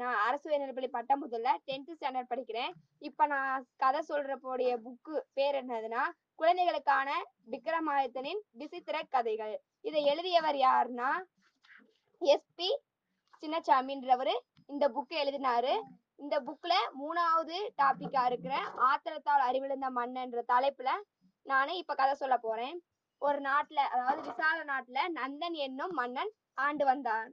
நான் அரசு உயர்நிலைப்பள்ளி பட்டமுதல்ல டென்த் ஸ்டாண்டர்ட் படிக்கிறேன். இப்ப நான் கதை சொல்றப்போடைய புக்கு பேர் என்னதுன்னா குழந்தைகளுக்கான விக்ரமாதித்தனின் விசித்திர கதைகள். இதை எழுதியவர் யாருன்னா எஸ்பி சின்னச்சாமின்றவரு இந்த புக்கை எழுதினாரு. இந்த புக்ல மூணாவது டாபிக்கா இருக்கிற ஆத்திரத்தால் அறிவிழுந்த மன்னன்ற தலைப்புல நானே இப்ப கதை சொல்ல போறேன். ஒரு நாட்டுல அதாவது விசால நாட்டுல நந்தன் என்னும் மன்னன் ஆண்டு வந்தான்.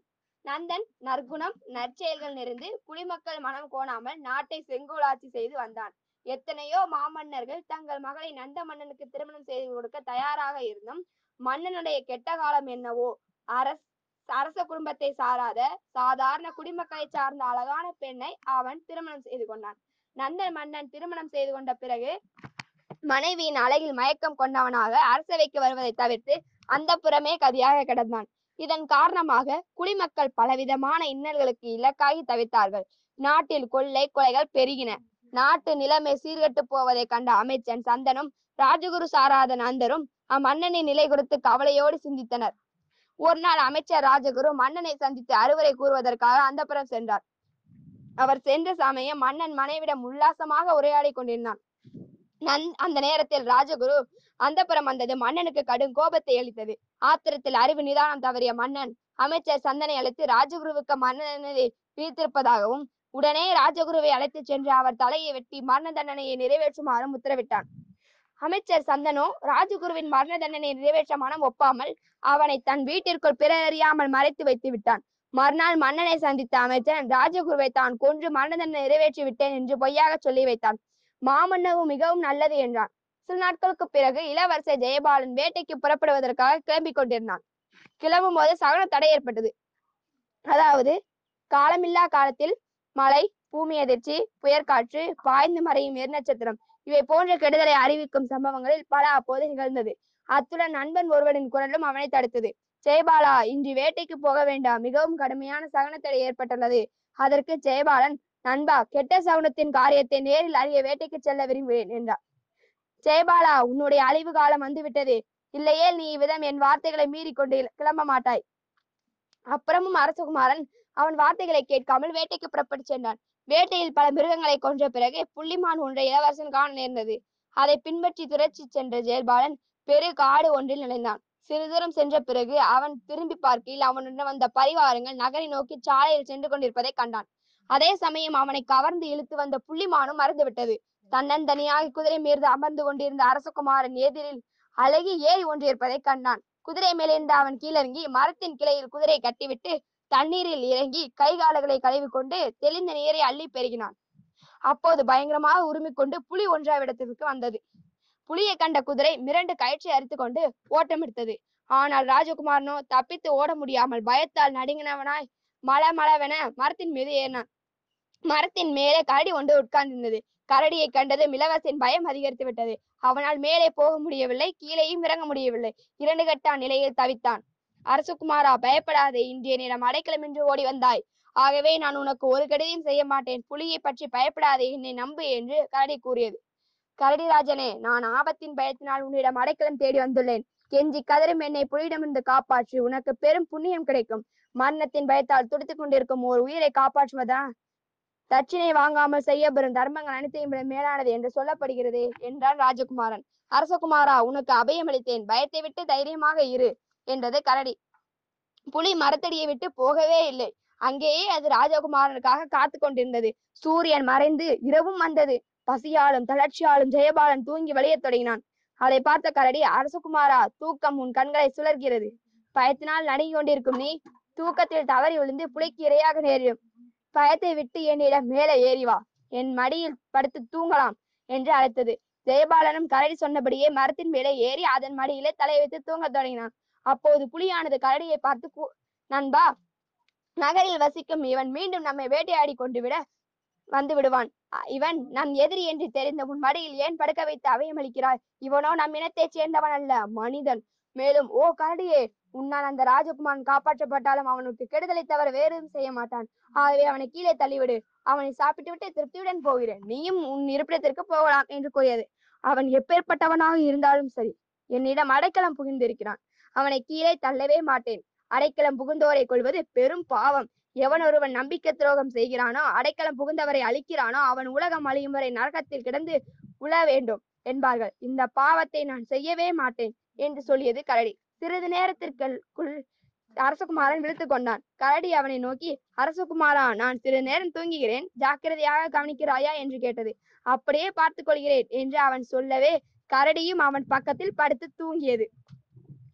நந்தன் நற்குணம் நற்செயல்கள் நிறைந்து குடிமக்கள் மனம் கோணாமல் நாட்டை செங்கோலாட்சி செய்து வந்தான். எத்தனையோ மாமன்னர்கள் தங்கள் மகளை நந்த மன்னனுக்கு திருமணம் செய்து கொடுக்க தயாராக இருந்தும் மன்னனுடைய கெட்ட காலம் என்னவோ அரச அரச குடும்பத்தை சாராத சாதாரண குடிமக்களை சார்ந்த அழகான பெண்ணை அவன் திருமணம் செய்து கொண்டான். நந்தன் மன்னன் திருமணம் செய்து கொண்ட பிறகு மனைவியின் அழகில் மயக்கம் கொண்டவனாக அரசவைக்கு வருவதை தவிர்த்து அந்த புறமே கதியாக கிடந்தான். இதன் காரணமாக குடிமக்கள் பலவிதமான இன்னல்களுக்கு இலக்காகி தவித்தார்கள். நாட்டில் கொள்ளை கொலைகள் பெருகின. நாட்டு நிலைமை சீர்கெட்டு போவதை கண்ட அமைச்சன் சந்தனும் ராஜகுரு சாராத நந்தரும் அம்மன்னனின் நிலை குறித்து கவலையோடு சிந்தித்தனர். ஒரு நாள் அமைச்சர் ராஜகுரு மன்னனை சந்தித்து அறுவரை கூறுவதற்காக அந்தப்புறம் சென்றார். அவர் சென்ற சமயம் மன்னன் மனைவிடம் உல்லாசமாக உரையாடி கொண்டிருந்தான். நன் அந்த நேரத்தில் ராஜகுரு அந்தப்புறம் வந்தது மன்னனுக்கு கடும் கோபத்தை அளித்தது. ஆத்திரத்தில் அறிவு நிதானம் தவறிய மன்னன். அமைச்சர் சந்தனை அழைத்து ராஜகுருவுக்கு மன்னனை பிரித்திருப்பதாகவும் உடனே ராஜகுருவை அழைத்து சென்று அவர் தலையை வெட்டி மரண தண்டனையை நிறைவேற்றுமாறும் உத்தரவிட்டான். அமைச்சர் சந்தனோ ராஜகுருவின் மரண தண்டனையை நிறைவேற்ற மனம் ஒப்பாமல் அவனை தன் வீட்டிற்குள் பிறர் அறியாமல் மறைத்து வைத்து விட்டான். மறுநாள் மன்னனை சந்தித்த அமைச்சன் ராஜகுருவை தான் கொன்று மரண தண்டனை நிறைவேற்றி விட்டேன் என்று பொய்யாக சொல்லி வைத்தான். மாமன்னவும் மிகவும் நல்லது என்றான். சில நாட்களுக்கு பிறகு இளவரசர் ஜெயபாலன் வேட்டைக்கு புறப்படுவதற்காக கிளம்பிக் கொண்டிருந்தான். கிளம்பும் போது சகன தடை ஏற்பட்டது. அதாவது காலமில்லா காலத்தில் மழை பூமி அதிர்ச்சி புயற்காற்று பாய்ந்து மறையும் எரிநட்சத்திரம் இவை போன்ற கெடுதலை அறிவிக்கும் சம்பவங்களில் பல அப்போது நிகழ்ந்தது. அத்துடன் நண்பன் ஒருவனின் குரலும் அவனை தடுத்தது. ஜெயபாலா இன்று வேட்டைக்கு போக வேண்டாம். மிகவும் கடுமையான சகனத்தடை ஏற்பட்டுள்ளது. அதற்கு ஜெயபாலன் நண்பா கெட்ட சகுனத்தின் காரியத்தை நேரில் அறிய வேட்டைக்கு செல்ல விரும்புகிறேன் என்றார். ஜெயபாலா உன்னுடைய அழிவு காலம் வந்துவிட்டது. இல்லையே நீ இவ்விதம் என் வார்த்தைகளை மீறி கொண்டு கிளம்ப மாட்டாய். அப்புறமும் அரசகுமாரன் அவன் வார்த்தைகளை கேட்காமல் வேட்டைக்கு புறப்பட்டு சென்றான். வேட்டையில் பல மிருகங்களை கொன்ற பிறகு புள்ளிமான் ஒன்றை இளவரசன் காண நேர்ந்தது. அதை பின்பற்றி துரச்சி சென்ற ஜெயபாலன் பெரு காடு ஒன்றில் நினைந்தான் சிறு தூரம் சென்ற பிறகு அவன் திரும்பி பார்க்கையில் அவனுடன் வந்த பரிவாரங்கள் நகரை நோக்கி சாலையில் சென்று கொண்டிருப்பதை கண்டான். அதே சமயம் அவனை கவர்ந்து இழுத்து வந்த புள்ளிமானும் மறந்துவிட்டது. தன்னந்தனியாக குதிரை மீது அமர்ந்து கொண்டிருந்த அரசகுமாரன் எதிரில் அழகி ஏறி ஒன்று கண்டான். குதிரை மேலிருந்த அவன் கீழிறங்கி மரத்தின் கிளையில் குதிரை கட்டிவிட்டு தண்ணீரில் இறங்கி கைகாலங்களை கழுவி கொண்டு தெளிந்த நீரை அள்ளி பெருகினான். அப்போது பயங்கரமாக உருமிக்கொண்டு புலி ஒன்றாவிடத்திற்கு வந்தது. புலியை கண்ட குதிரை மிரண்டு கயிற்றை அரித்து கொண்டு ஓட்டமெடுத்தது ஆனால் ராஜகுமாரனோ தப்பித்து ஓட முடியாமல் பயத்தால் நடுங்கினவனாய் மல மளவென மரத்தின் மீது ஏறினான். மரத்தின் மேலே கரடி ஒன்று உட்கார்ந்திருந்தது. கரடியை கண்டது இளவரசின் பயம் அதிகரித்து விட்டது. அவனால் மேலே போக முடியவில்லை கீழேயும் இறங்க முடியவில்லை. இரண்டு கட்டான் நிலையில் தவித்தான். அரசகுமாரா பயப்படாதே இன்றைய நேரம் அடைக்கலம் என்று ஓடி வந்தாய். ஆகவே நான் உனக்கு ஒரு கெடுதியும் செய்ய மாட்டேன். புலியை பற்றி பயப்படாதே என்னை நம்பு என்று கரடி கூறியது. கரடிராஜனே நான் ஆபத்தின் பயத்தினால் உன்னிடம் அடைக்கலம் தேடி வந்துள்ளேன். கெஞ்சி கதறும் என்னை புலியிடமிருந்து காப்பாற்றி. உனக்கு பெரும் புண்ணியம் கிடைக்கும். மரணத்தின் பயத்தால் துடித்துக் கொண்டிருக்கும் ஒரு உயிரை காப்பாற்றுவதா? தட்சிணை வாங்காமல் செய்யப்பெறும் தர்மங்கள் அனைத்தையும் விட மேலானது என்று சொல்லப்படுகிறது என்றான் ராஜகுமாரன். அரசகுமாரா உனக்கு அபயம் அளித்தேன் பயத்தை விட்டு தைரியமாக இரு என்றது கரடி. புலி மரத்தடியை விட்டு போகவே இல்லை. அங்கேயே அது ராஜகுமாரனுக்காக காத்து கொண்டிருந்தது. சூரியன் மறைந்து இரவும் வந்தது. பசியாலும் தளர்ச்சியாலும் ஜெயபாலன் தூங்கி வழியத் தொடங்கினான். அதை பார்த்த கரடி அரசகுமாரா தூக்கம் உன் கண்களை சுழர்கிறது பயத்தினால் நடுங்கி கொண்டிருக்கும் நீ தூக்கத்தில் தவறி விழுந்து புலிக்கு இரையாக நேரிடும். பயத்தை விட்டு என்னிடம் மேலே ஏறி வா. என் மடியில் படுத்து தூங்கலாம் என்று அழைத்தது. ஜெயபாலனும் கரடி சொன்னபடியே மரத்தின் மேலே ஏறி அதன் மடியிலே தலை வைத்து தூங்கத் தொடங்கினான். அப்போது புலியானது கரடியை பார்த்து கூ- நண்பா நகரில் வசிக்கும் இவன் மீண்டும் நம்மை வேட்டையாடி கொண்டு விட வந்து விடுவான். இவன் நம் எதிரி என்று தெரிந்த உன் மடியில் ஏன் படுக்க வைத்து அவயமளிக்கிறாய்? இவனோ நம் இனத்தைச் சேர்ந்தவன் அல்ல மனிதன். மேலும் ஓ கரடியே உன்னால் அந்த ராஜகுமாரன் காப்பாற்றப்பட்டாலும் அவனுக்கு கெடுதலை தவிர வேறு எதுவும் செய்ய மாட்டான். ஆகவே அவனை கீழே தள்ளிவிடு. அவனை சாப்பிட்டு விட்டு திருப்தியுடன் போகிறேன். நீயும் உன் இருப்பிடத்திற்கு போகலாம் என்று கூறியது. அவன் எப்பேற்பட்டவனாக இருந்தாலும் சரி என்னிடம் அடைக்கலம் புகுந்திருக்கிறான். அவனை கீழே தள்ளவே மாட்டேன். அடைக்கலம் புகுந்தோரை கொள்வது பெரும் பாவம். எவன் ஒருவன் நம்பிக்கை துரோகம் செய்கிறானோ அடைக்கலம் புகுந்தவரை அழிக்கிறானோ அவன் உலகம் அழியும் வரை நரகத்தில் கிடந்து உழ வேண்டும். என்பார்கள். இந்த பாவத்தை நான் செய்யவே மாட்டேன் என்று சொல்லியது கரடி. சிறிது நேரத்திற்குள் அரசகுமாரன் விழித்துக் கொண்டான். கரடி அவனை நோக்கி அரசகுமாரா நான் சிறிது நேரம் தூங்குகிறேன். ஜாக்கிரதையாக கவனிக்கிறாயா? என்று கேட்டது. அப்படியே பார்த்துக் கொள்கிறேன் என்று அவன் சொல்லவே கரடியும் அவன் பக்கத்தில் படுத்து தூங்கியது.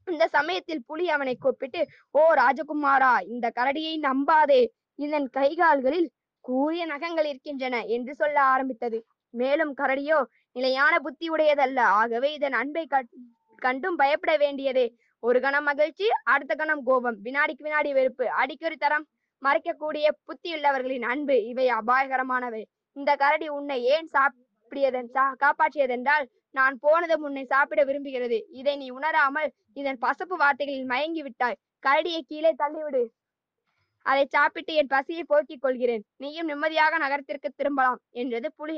இந்த சமயத்தில் புலி அவனை கூப்பிட்டு ஓ ராஜகுமாரா இந்த கரடியை நம்பாதே. இதன் கைகால்களில் கூறிய நகங்கள் இருக்கின்றன என்று சொல்ல ஆரம்பித்தது. மேலும் கரடியோ நிலையான புத்தி உடையதல்ல. ஆகவே இதன் அன்பை கண்டும் பயப்பட வேண்டியதே. ஒரு கணம் மகிழ்ச்சி அடுத்த கணம் கோபம். வினாடிக்கு வினாடி வெறுப்பு. அடிக்கொரு தரம் மறைக்கக்கூடிய புத்தியுள்ளவர்களின் அன்பு. இவை அபாயகரமானவை. இந்த கரடி உன்னை ஏன் சாப்பிடியதன் சா காப்பாற்றியதென்றால் நான் போனதும் உன்னை சாப்பிட விரும்புகிறது. இதை நீ உணராமல் இதன் பசப்பு வார்த்தைகளில் மயங்கி விட்டாய். கரடியை கீழே தள்ளிவிடு. அதை சாப்பிட்டு என் பசியை போக்கிக் கொள்கிறேன். நீயும் நிம்மதியாக நகரத்திற்கு திரும்பலாம் என்றது புலி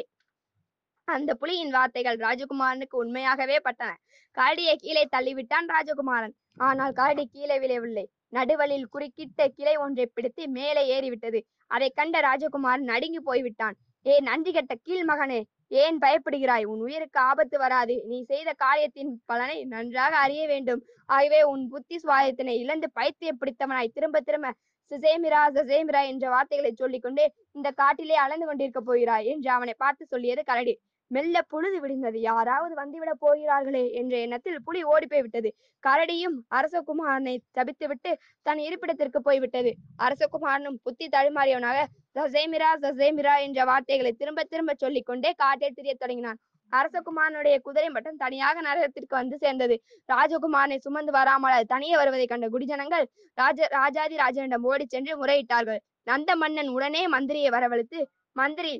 அந்த புலியின் வார்த்தைகள் ராஜகுமாரனுக்கு உண்மையாகவே பட்டன. கரடியை கீழே தள்ளிவிட்டான் ராஜகுமாரன். ஆனால் கரடி கீழே விழவில்லை. நடுவலில் குறுக்கிட்ட கிளை ஒன்றை பிடித்து மேலே ஏறிவிட்டது. அதை கண்ட ராஜகுமாரன் நடுங்கி போய்விட்டான். ஏ நன்றி கெட்ட கீழ் மகனே! ஏன் பயப்படுகிறாய்? உன் உயிருக்கு ஆபத்து வராது. நீ செய்த காரியத்தின் பலனை நன்றாக அறிய வேண்டும். ஆகவே உன் புத்தி சுவாயத்தினை இழந்து பைத்திய பிடித்தவனாய் திரும்ப திரும்ப சிசேமிரா சசேமிரா என்ற வார்த்தைகளை சொல்லிக்கொண்டு இந்த காட்டிலே அளந்து கொண்டிருக்க போகிறாய் என்று அவனை பார்த்து சொல்லியது கரடி. மெல்ல பொழுது விடிந்தது. யாராவது வந்துவிட போகிறார்களே என்ற எண்ணத்தில் புலி ஓடிப்போய் விட்டது கரடியும் அரசகுமாரனை தவித்துவிட்டு தன் இருப்பிடத்திற்கு போய்விட்டது. அரசகுமாரனும் புத்தி தடுமாறியவனாக சசேமிரா சசேமிரா என்ற வார்த்தைகளை திரும்ப திரும்ப சொல்லிக்கொண்டே காட்டில் திரிய தொடங்கினான். அரசகுமாரனுடைய குதிரை மட்டும் தனியாக நரகத்திற்கு வந்து சேர்ந்தது. ராஜகுமாரனை சுமந்து வராமல் அது தனியே வருவதை கண்ட குடிஜனங்கள் ராஜ ராஜாதி ராஜனிடம் ஓடிச் சென்று முறையிட்டார்கள். நந்த மன்னன் உடனே மந்திரியை வரவழைத்து மந்திரி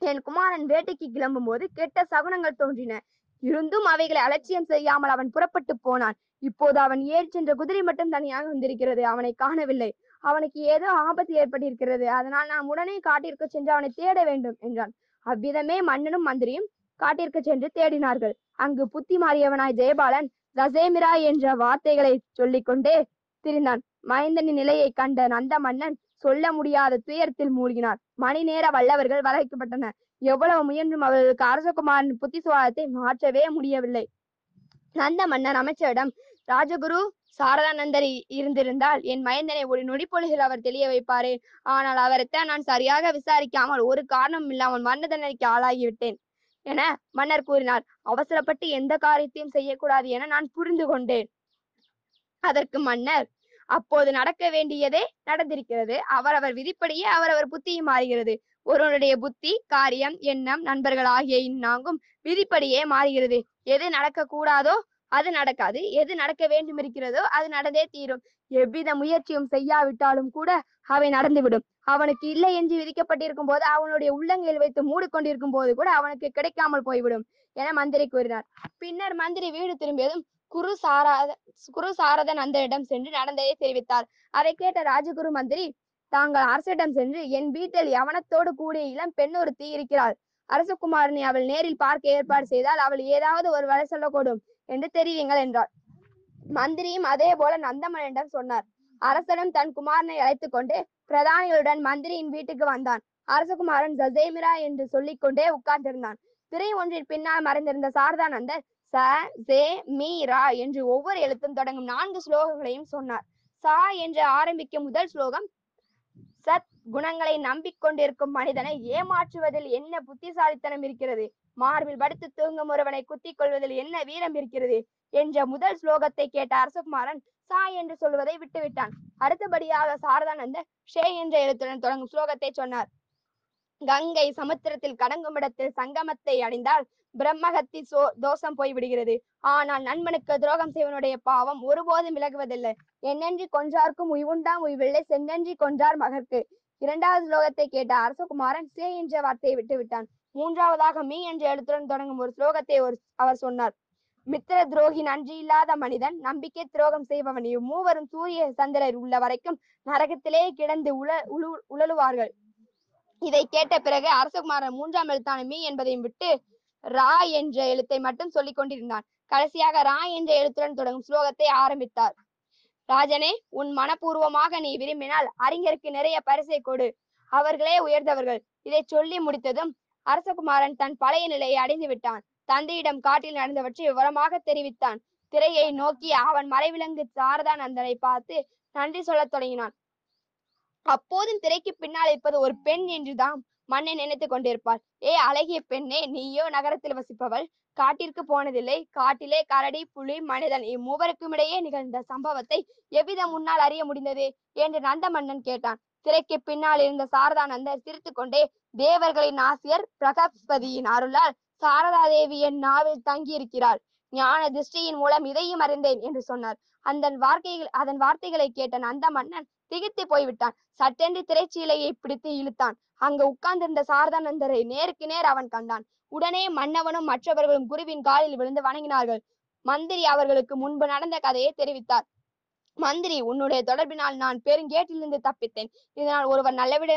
என் குமாரன் வேட்டைக்கு கிளம்பும் போது கெட்ட சகுனங்கள் தோன்றின. இருந்தும் அவைகளை அலட்சியம் செய்யாமல் அவன் புறப்பட்டு போனான். இப்போது அவன் ஏறி சென்ற குதிரை மட்டும் தனியாக வந்திருக்கிறது. அவனை காணவில்லை. அவனுக்கு ஏதோ ஆபத்து ஏற்பட்டிருக்கிறது. அதனால் நாம் உடனே காட்டிற்கு சென்று அவனை தேட வேண்டும் என்றான். அவ்விதமே மன்னனும் மந்திரியும் காட்டிற்கு சென்று தேடினார்கள். அங்கு புத்தி மாறியவனாய் ஜெயபாலன் ரசேமிரா என்ற வார்த்தைகளை சொல்லிக்கொண்டே திரிந்தான். மைந்தனின் நிலையை கண்ட நந்த மன்னன் சொல்ல முடியாத துயரத்தில் மூழ்கினார். மணி நேர வல்லவர்கள் வரவைக்கப்பட்டனர் எவ்வளவு முயன்றும் அவர்களுக்கு அரசகுமாரின் புத்திசுவாதத்தை மாற்றவே முடியவில்லை. நந்த மன்னர் அமைச்சரிடம் ராஜகுரு சாரதானந்தர் இருந்திருந்தால் என் மைந்தனை ஒரு நொடிப்பொழுகில் அவர் தெளிய வைப்பாரே. ஆனால் அவரைத்தான் நான் சரியாக விசாரிக்காமல் ஒரு காரணம் இல்லாமல் மரண தண்டனைக்கு ஆளாகிவிட்டேன் என மன்னர் கூறினார். அவசரப்பட்டு எந்த காரியத்தையும் செய்யக்கூடாது என நான் புரிந்து கொண்டேன். அதற்கு மன்னர் அப்போது நடக்க வேண்டியதே நடந்திருக்கிறது. அவரவர் விதிப்படியே அவரவர் புத்தியும் மாறுகிறது. ஒருவனுடைய புத்தி காரியம் எண்ணம் நண்பர்கள் ஆகிய இந்நான்கும் விதிப்படியே மாறுகிறது. எது நடக்க கூடாதோ அது நடக்காது. எது நடக்க வேண்டும் இருக்கிறதோ அது நடந்தே தீரும். எவ்வித முயற்சியும் செய்யாவிட்டாலும் கூட அவை நடந்துவிடும். அவனுக்கு இல்லை என்று விதிக்கப்பட்டிருக்கும் போது அவனுடைய உள்ளங்கையில் வைத்து மூடிக்கொண்டிருக்கும் போது கூட அவனுக்கு கிடைக்காமல் போய்விடும் என மந்திரி கூறினார். பின்னர் மந்திரி வீடு திரும்பியதும் குரு சாராத குரு சாரத நந்தனிடம் சென்று நடந்ததை தெரிவித்தார். அதை கேட்ட ராஜகுரு மந்திரி தாங்கள் அரசிடம் சென்று என் வீட்டில் யவனத்தோடு கூடிய இளம் பெண் ஒருத்தி இருக்கிறாள். அரசகுமாரனை அவள் நேரில் பார்க்க ஏற்பாடு செய்தால் அவள் ஏதாவது ஒரு வலை சொல்லக்கூடும் என்று தெரிவிங்கள் என்றார். மந்திரியும் அதே போல நந்தமனிடம் சொன்னார். அரசனும் தன் குமாரனை அழைத்துக் கொண்டு பிரதானிகளுடன் மந்திரியின் வீட்டுக்கு வந்தான். அரசகுமாரன் ஜசேமிரா என்று சொல்லிக்கொண்டே உட்கார்ந்திருந்தான். திரை ஒன்றின் பின்னால் மறைந்திருந்த சாரதானந்தர் ச சே மீ ரா என்று ஒவ்வொரு எழுத்தும் தொடங்கும் நான்கு ஸ்லோகங்களையும் சொன்னார். சா என்று ஆரம்பிக்கும் முதல் ஸ்லோகம் சத் குணங்களை நம்பிக்கொண்டிருக்கும் மனிதனை ஏமாற்றுவதில் என்ன புத்திசாலித்தனம் இருக்கிறது? மார்பில் படுத்து தூங்கும் ஒருவனை குத்திக் கொள்வதில் என்ன வீரம் இருக்கிறது? என்ற முதல் ஸ்லோகத்தை கேட்ட அரசகுமாரன் சா என்று சொல்வதை விட்டுவிட்டான். அடுத்தபடியாக சாரதானந்தர் ஷே என்ற எழுத்துடன் தொடங்கும் ஸ்லோகத்தை சொன்னார். கங்கை சமுத்திரத்தில் கடங்கும் இடத்தில் சங்கமத்தை அடைந்தால் பிரம்மகத்தி சோ தோஷம் போய்விடுகிறது ஆனால் நண்பனுக்கு துரோகம் செய்வனுடைய பாவம் ஒருபோதும் விலகுவதில்லை. என்னென்றி கொன்றார்க்கும் உய்வுண்டாம் உய்வில்லை சென்னென்றி கொன்றார் மகற்கு. இரண்டாவது ஸ்லோகத்தை கேட்ட அரசகுமாரன் சே என்ற வார்த்தையை விட்டு விட்டான். மூன்றாவதாக மீ என்ற எழுத்துடன் தொடங்கும் ஒரு ஸ்லோகத்தை ஒரு அவர் சொன்னார். மித்திர துரோகி நன்றி இல்லாத மனிதன் நம்பிக்கை துரோகம் செய்பவன் மூவரும் சூரிய சந்திரர் உள்ள வரைக்கும் நரகத்திலே கிடந்து உல உழு உழலுவார்கள் இதை கேட்ட பிறகு அரசகுமாரன் மூன்றாம் எழுத்தான மீ என்பதையும் விட்டு ரா என்ற எழுத்தை மட்டும் சொல்லிக் கொண்டிருந்தான். கடைசியாக ரா என்ற எழுத்துடன் தொடங்கும் ஸ்லோகத்தை ஆரம்பித்தார். ராஜனே உன் மனப்பூர்வமாக நீ விரும்பினால் அறிஞருக்கு நிறைய பரிசை கொடு. அவர்களே உயர்ந்தவர்கள். இதை சொல்லி முடித்ததும் அரசகுமாரன் தன் பழைய நிலையை அடைந்து விட்டான். தந்தையிடம் காட்டில் நடந்தவற்றை விவரமாக தெரிவித்தான். திரையை நோக்கி அவன் மறைவிலங்கு சாரதா நந்தனை பார்த்து நன்றி சொல்லத் தொடங்கினான். அப்போதும் திரைக்கு பின்னால் இருப்பது ஒரு பெண் என்றுதான் மண்ணை நினைத்துக் கொண்டிருப்பாள். ஏ அழகிய பெண்ணே நீயோ நகரத்தில் வசிப்பவள். காட்டிற்கு போனதில்லை. காட்டிலே கரடி புலி மனிதன் இம்மூவருக்கும் இடையே நிகழ்ந்த சம்பவத்தை எவ்விதம் முன்னால் அறிய முடிந்தது? என்று நந்த மன்னன் கேட்டான். திரைக்கு பின்னால் இருந்த சாரதானந்தர் சிரித்துக் கொண்டே தேவர்களின் ஆசிரியர் பிரகஸ்பதியின் அருளால் சாரதா தேவி என் நாவில் தங்கியிருக்கிறாள். ஞான திருஷ்டியின் மூலம் இதையும் அறிந்தேன் என்று சொன்னார். அந்த வார்த்தைகள் அதன் வார்த்தைகளை கேட்ட நந்த மன்னன் திகைத்து போய்விட்டான். சட்டென்று திரைச்சீலையை பிடித்து இழுத்தான். அங்கு உட்கார்ந்திருந்த சாரதானந்தரை நேருக்கு நேர் அவன் கண்டான். உடனே மன்னவனும் மற்றவர்களும் குருவின் காலில் விழுந்து வணங்கினார்கள். மந்திரி அவர்களுக்கு முன்பு நடந்த கதையை தெரிவித்தார். மந்திரி உன்னுடைய தொடர்பினால் நான் பெருங்கேட்டிலிருந்து தப்பித்தேன். இதனால் ஒருவர் நல்லவிட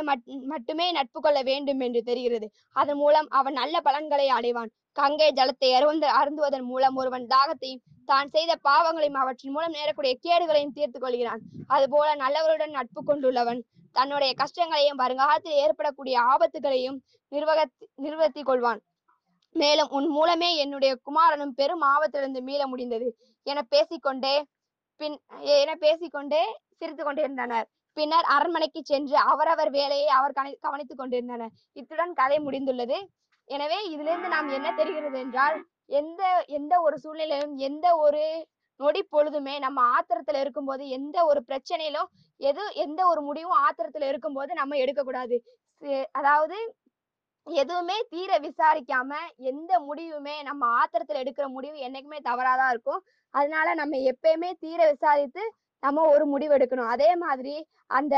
மட்டுமே நட்பு கொள்ள வேண்டும் என்று தெரிகிறது. அதன் மூலம் அவன் நல்ல பலன்களை அடைவான். கங்கை ஜலத்தை அருந்த அருந்துவதன் மூலம் ஒருவன் தாகத்தையும் தான் செய்த பாவங்களையும் அவற்றின் மூலம் நேரக்கூடிய கேடுகளையும் தீர்த்து கொள்கிறான். அதுபோல நல்லவருடன் நட்பு கொண்டுள்ளவன் தன்னுடைய கஷ்டங்களையும் வருங்காலத்தில் ஏற்படக்கூடிய ஆபத்துகளையும் நிர்வக நிர்வகித்து கொள்வான். மேலும் உன் மூலமே என்னுடைய குமாரனும் பெரும் ஆபத்திலிருந்து மீள முடிந்தது. என பேசிக்கொண்டே பின் என பேசிக்கொண்டே சிரித்து கொண்டிருந்தனர். பின்னர் அரண்மனைக்கு சென்று அவரவர் வேலையை அவர் கவனி கவனித்துக் கொண்டிருந்தனர். இத்துடன் கதை முடிந்துள்ளது. எனவே இதிலிருந்து நாம் என்ன தெரிகிறது என்றால் எந்த எந்த ஒரு சூழ்நிலையிலும் எந்த ஒரு நொடி பொழுதுமே நம்ம ஆத்திரத்துல இருக்கும்போது எந்த ஒரு பிரச்சனையிலும் எது எந்த ஒரு முடிவும் ஆத்திரத்துல இருக்கும்போது நம்ம எடுக்கக்கூடாது. அதாவது எதுவுமே தீர விசாரிக்காம எந்த முடிவுமே நம்ம ஆத்திரத்துல எடுக்கிற முடிவு என்னைக்குமே தவறாதான் இருக்கும். அதனால நம்ம எப்பயுமே தீர விசாரித்து நம்ம ஒரு முடிவு எடுக்கணும். அதே மாதிரி அந்த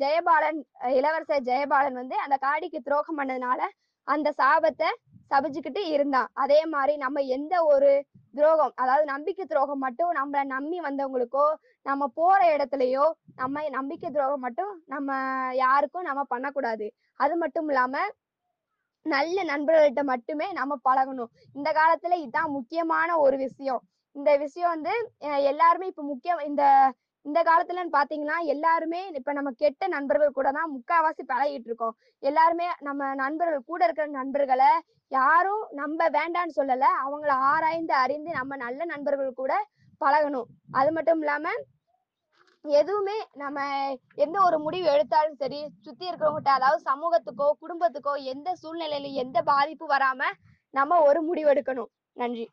ஜெயபாலன் இளவரசர் ஜெயபாலன் வந்து அந்த காடிக்கு துரோகம் பண்ணதுனால அந்த சாபத்தை சபிச்சுக்கிட்டு இருந்தான். அதே மாதிரி நம்ம எந்த ஒரு துரோகம் அதாவது நம்பிக்கை துரோகம் மட்டும் நம்மள நம்பி வந்தவங்களுக்கோ நம்ம போற இடத்துலயோ நம்ம நம்பிக்கை துரோகம் மட்டும் நம்ம யாருக்கும் நம்ம பண்ணக்கூடாது. அது மட்டும் இல்லாம நல்ல நண்பர்கள்ட்ட மட்டுமே நம்ம பழகணும். இந்த காலத்துல இதுதான் முக்கியமான ஒரு விஷயம். இந்த விஷயம் வந்து எல்லாருமே இப்ப முக்கியம் இந்த இந்த காலத்துலன்னு பாத்தீங்கன்னா எல்லாருமே இப்ப நம்ம கெட்ட நண்பர்கள் கூட தான் முக்காவாசி பழகிட்டு இருக்கோம். எல்லாருமே நம்ம நண்பர்கள் கூட இருக்கிற நண்பர்களை யாரும் நம்ப வேண்டாம்னு சொல்லல. அவங்கள ஆராய்ந்து அறிந்து நம்ம நல்ல நண்பர்கள் கூட பழகணும். அது மட்டும் இல்லாம எதுவுமே நம்ம எந்த ஒரு முடிவு எடுத்தாலும் சரி சுத்தி இருக்கிறவங்ககிட்ட அதாவது சமூகத்துக்கோ குடும்பத்துக்கோ எந்த சூழ்நிலையிலும் எந்த பாதிப்பு வராம நம்ம ஒரு முடிவு எடுக்கணும். நன்றி.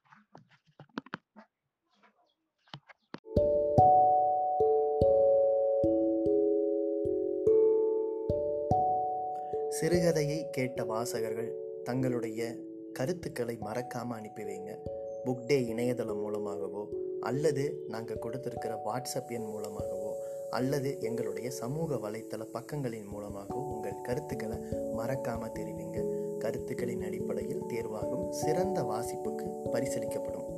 சிறுகதையை கேட்ட வாசகர்கள் தங்களுடைய கருத்துக்களை மறக்காமல் அனுப்பி வைங்க. புக் டே இணையதளம் மூலமாகவோ அல்லது நாங்கள் கொடுத்துருக்கிற வாட்ஸ்அப் எண் மூலமாகவோ அல்லது எங்களுடைய சமூக வலைத்தள பக்கங்களின் மூலமாகவோ உங்கள் கருத்துக்களை மறக்காமல் தெரிவிங்க. கருத்துக்களின் அடிப்படையில் தேர்வாகும் சிறந்த வாசிப்புக்கு பரிசளிக்கப்படும்.